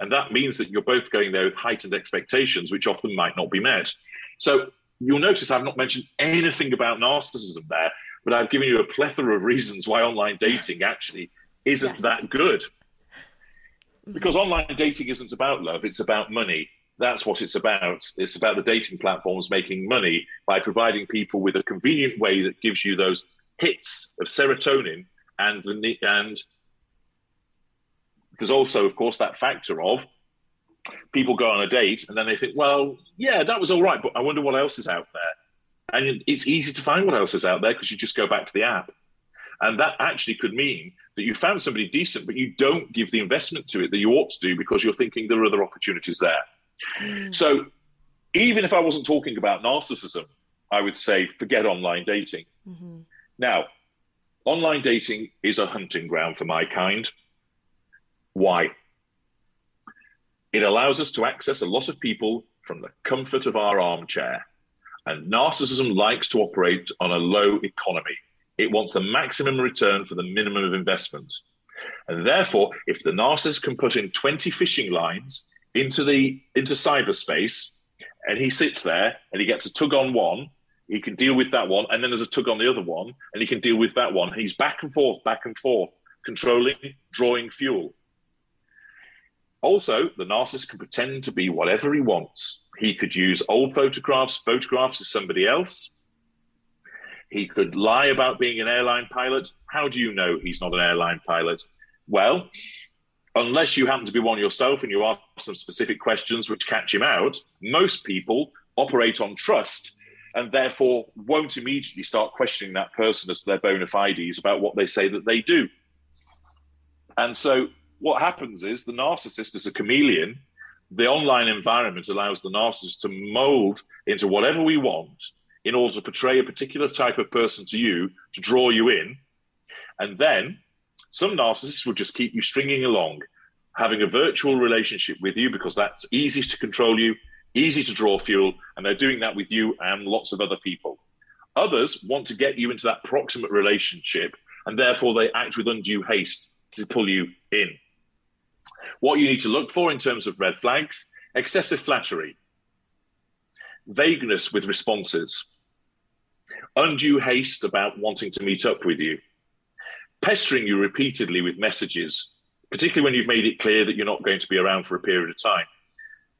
And that means that you're both going there with heightened expectations, which often might not be met. So you'll notice I've not mentioned anything about narcissism there, but I've given you a plethora of reasons why online dating actually isn't yes. that good. Mm-hmm. Because online dating isn't about love, it's about money that's what it's about. It's about the dating platforms making money by providing people with a convenient way that gives you those hits of serotonin and the and there's also, of course, that factor of people go on a date and then they think, well, yeah, that was all right, but I wonder what else is out there. And it's easy to find what else is out there because you just go back to the app. And that actually could mean that you found somebody decent, but you don't give the investment to it that you ought to do because you're thinking there are other opportunities there. Mm. So even if I wasn't talking about narcissism, I would say forget online dating. Mm-hmm. Now, online dating is a hunting ground for my kind. Why? It allows us to access a lot of people from the comfort of our armchair. And narcissism likes to operate on a low economy. It wants the maximum return for the minimum of investment. And therefore, if the narcissist can put in 20 fishing lines into the into cyberspace, and he sits there and he gets a tug on one. He can deal with that one, and then there's a tug on the other one, and he can deal with that one. He's back and forth, back and forth, controlling, drawing fuel. Also, the narcissist can pretend to be whatever he wants. He could use old photographs, photographs of somebody else. He could lie about being an airline pilot. How do you know he's not an airline pilot? Well, unless you happen to be one yourself and you ask some specific questions which catch him out, most people operate on trust and therefore won't immediately start questioning that person as to their bona fides about what they say that they do. And so what happens is the narcissist is a chameleon. The online environment allows the narcissist to mold into whatever we want in order to portray a particular type of person to you to draw you in. And then some narcissists will just keep you stringing along, having a virtual relationship with you because that's easy to control you, easy to draw fuel, and they're doing that with you and lots of other people. Others want to get you into that proximate relationship, and therefore they act with undue haste to pull you in. What you need to look for in terms of red flags excessive flattery, vagueness with responses, undue haste about wanting to meet up with you, pestering you repeatedly with messages, particularly when you've made it clear that you're not going to be around for a period of time,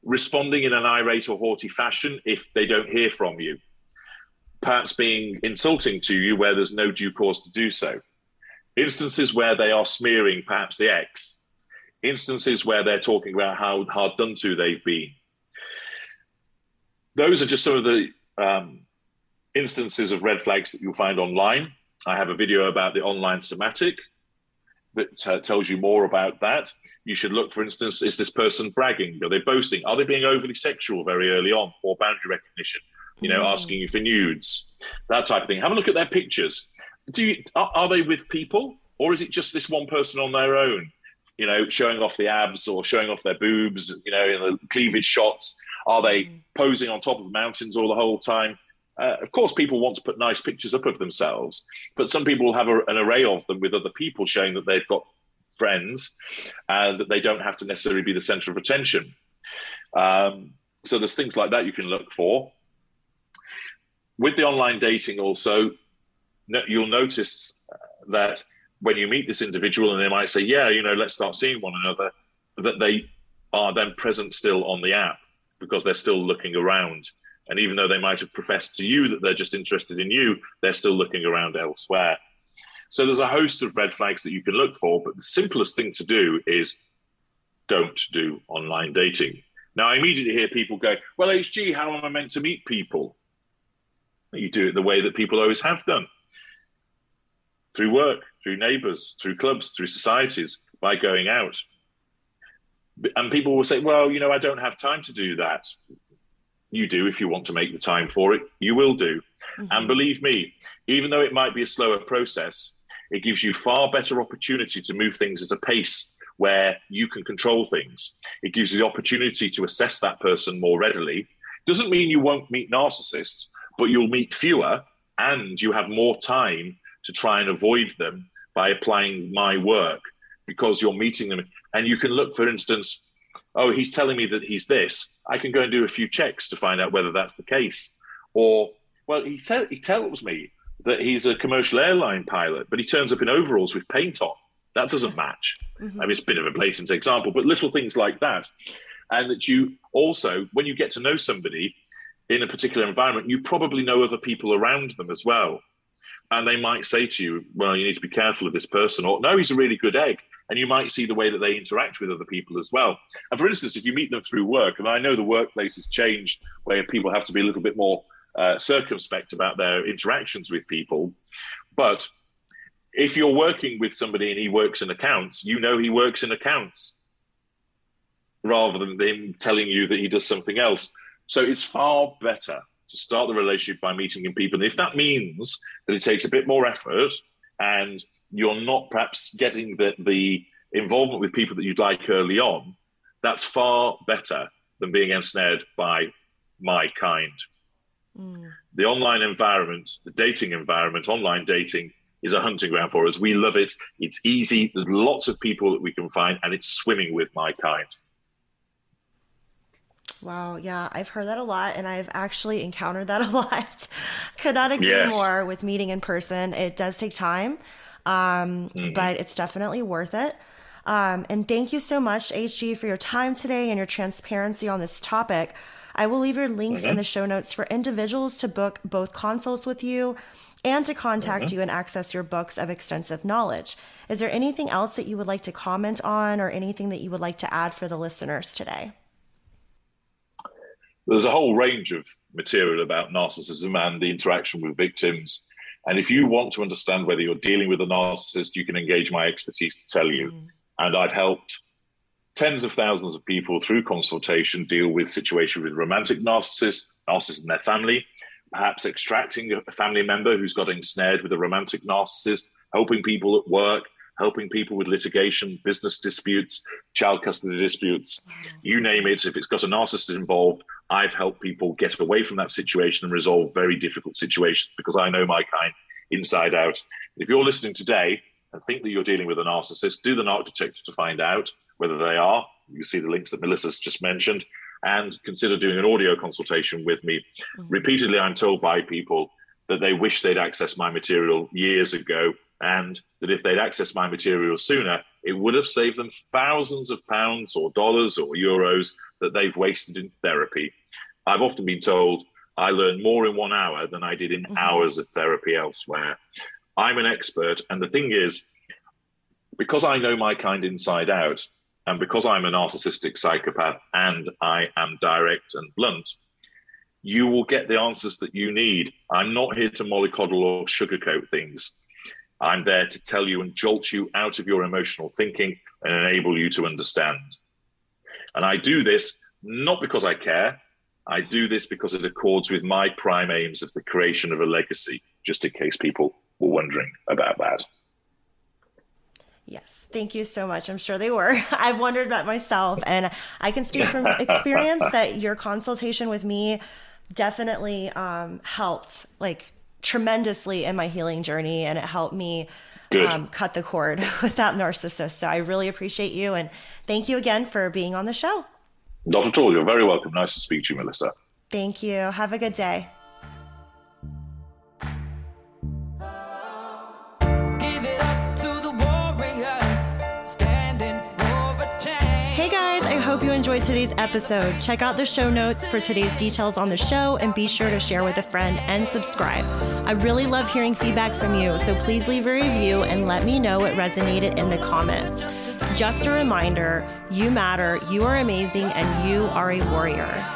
responding in an irate or haughty fashion if they don't hear from you, perhaps being insulting to you where there's no due cause to do so instances where they are smearing perhaps the ex, instances where they're talking about how hard done to they've been. Those are just some of the um, instances of red flags that you'll find online. I have a video about the online somatic that uh, tells you more about that. You should look, for instance, is this person bragging? Are they boasting? Are they being overly sexual very early on? Or boundary recognition? You know, mm. asking you for nudes, that type of thing. Have a look at their pictures do you, are, are they with people or is it just this one person on their own? You know, showing off the abs or showing off their boobs. You know, in the cleavage shots. Are they mm. posing on top of mountains all the whole time? Uh, of course, people want to put nice pictures up of themselves, but some people will have a, an array of them with other people showing that they've got friends and that they don't have to necessarily be the center of attention. Um, so there's things like that you can look for. With the online dating, also, you'll notice uh, that when you meet this individual and they might say, yeah, you know, let's start seeing one another, that they are then present still on the app because they're still looking around. And even though they might have professed to you that they're just interested in you, they're still looking around elsewhere. So there's a host of red flags that you can look for, but the simplest thing to do is don't do online dating. Now, I immediately hear people go, Well, HG, how am I meant to meet people? You do it the way that people always have done through work, through neighbors, through clubs, through societies, by going out. And people will say, well, you know, I don't have time to do that. You do if you want to make the time for it, you will do. Mm-hmm. And believe me, even though it might be a slower process, it gives you far better opportunity to move things at a pace where you can control things. It gives you the opportunity to assess that person more readily. Doesn't mean you won't meet narcissists, but you'll meet fewer and you have more time to try and avoid them by applying my work because you're meeting them. And you can look, for instance, oh, he's telling me that he's this. I can go and do a few checks to find out whether that's the case. Or, well, he, te- he tells me that he's a commercial airline pilot, but he turns up in overalls with paint on. That doesn't match. Mm-hmm. I mean, it's a bit of a blatant example, but little things like that. And that you also, when you get to know somebody in a particular environment, you probably know other people around them as well and they might say to you, "Well, you need to be careful of this person," or "No, he's a really good egg." And you might see the way that they interact with other people as well. And for instance, if you meet them through work, and I know the workplace has changed, where people have to be a little bit more uh, circumspect about their interactions with people, but if you're working with somebody and he works in accounts, you know he works in accounts, rather than him telling you that he does something else. So it's far better to start the relationship by meeting in people. And if that means that it takes a bit more effort and you're not perhaps getting the, the involvement with people that you'd like early on, that's far better than being ensnared by my kind. Mm. The online environment, the dating environment, online dating is a hunting ground for us. We love it. It's easy. There's lots of people that we can find, and it's swimming with my kind. Wow, yeah, I've heard that a lot and I've actually encountered that a lot. Could not agree yes. more with meeting in person. It does take time. Um, mm-hmm. but it's definitely worth it. Um, and thank you so much, HG, for your time today and your transparency on this topic. I will leave your links mm-hmm. in the show notes for individuals to book both consults with you and to contact mm-hmm. you and access your books of extensive knowledge. Is there anything else that you would like to comment on or anything that you would like to add for the listeners today? There's a whole range of material about narcissism and the interaction with victims. And if you want to understand whether you're dealing with a narcissist, you can engage my expertise to tell you. Mm. And I've helped tens of thousands of people through consultation deal with situations with romantic narcissists, narcissists in their family, perhaps extracting a family member who's got ensnared with a romantic narcissist, helping people at work, helping people with litigation, business disputes, child custody disputes, you name it. If it's got a narcissist involved, I've helped people get away from that situation and resolve very difficult situations because I know my kind inside out. If you're listening today and think that you're dealing with a narcissist, do the narc detector to find out whether they are. You see the links that Melissa's just mentioned, and consider doing an audio consultation with me. Mm-hmm. Repeatedly, I'm told by people that they wish they'd accessed my material years ago and that if they'd accessed my material sooner, it would have saved them thousands of pounds or dollars or euros that they've wasted in therapy. I've often been told I learned more in one hour than I did in mm-hmm. hours of therapy elsewhere. I'm an expert, and the thing is, because I know my kind inside out, and because I'm a narcissistic psychopath and I am direct and blunt, you will get the answers that you need. I'm not here to mollycoddle or sugarcoat things. I'm there to tell you and jolt you out of your emotional thinking and enable you to understand. And I do this not because I care. I do this because it accords with my prime aims of the creation of a legacy, just in case people were wondering about that. Yes, thank you so much. I'm sure they were. I've wondered about myself, and I can speak from experience that your consultation with me definitely um, helped, like tremendously in my healing journey, and it helped me um, cut the cord with that narcissist. So I really appreciate you, and thank you again for being on the show. Not at all. You're very welcome. Nice to speak to you, Melissa. Thank you. Have a good day. Enjoyed today's episode. Check out the show notes for today's details on the show and be sure to share with a friend and subscribe. I really love hearing feedback from you, so please leave a review and let me know what resonated in the comments. Just a reminder you matter, you are amazing, and you are a warrior.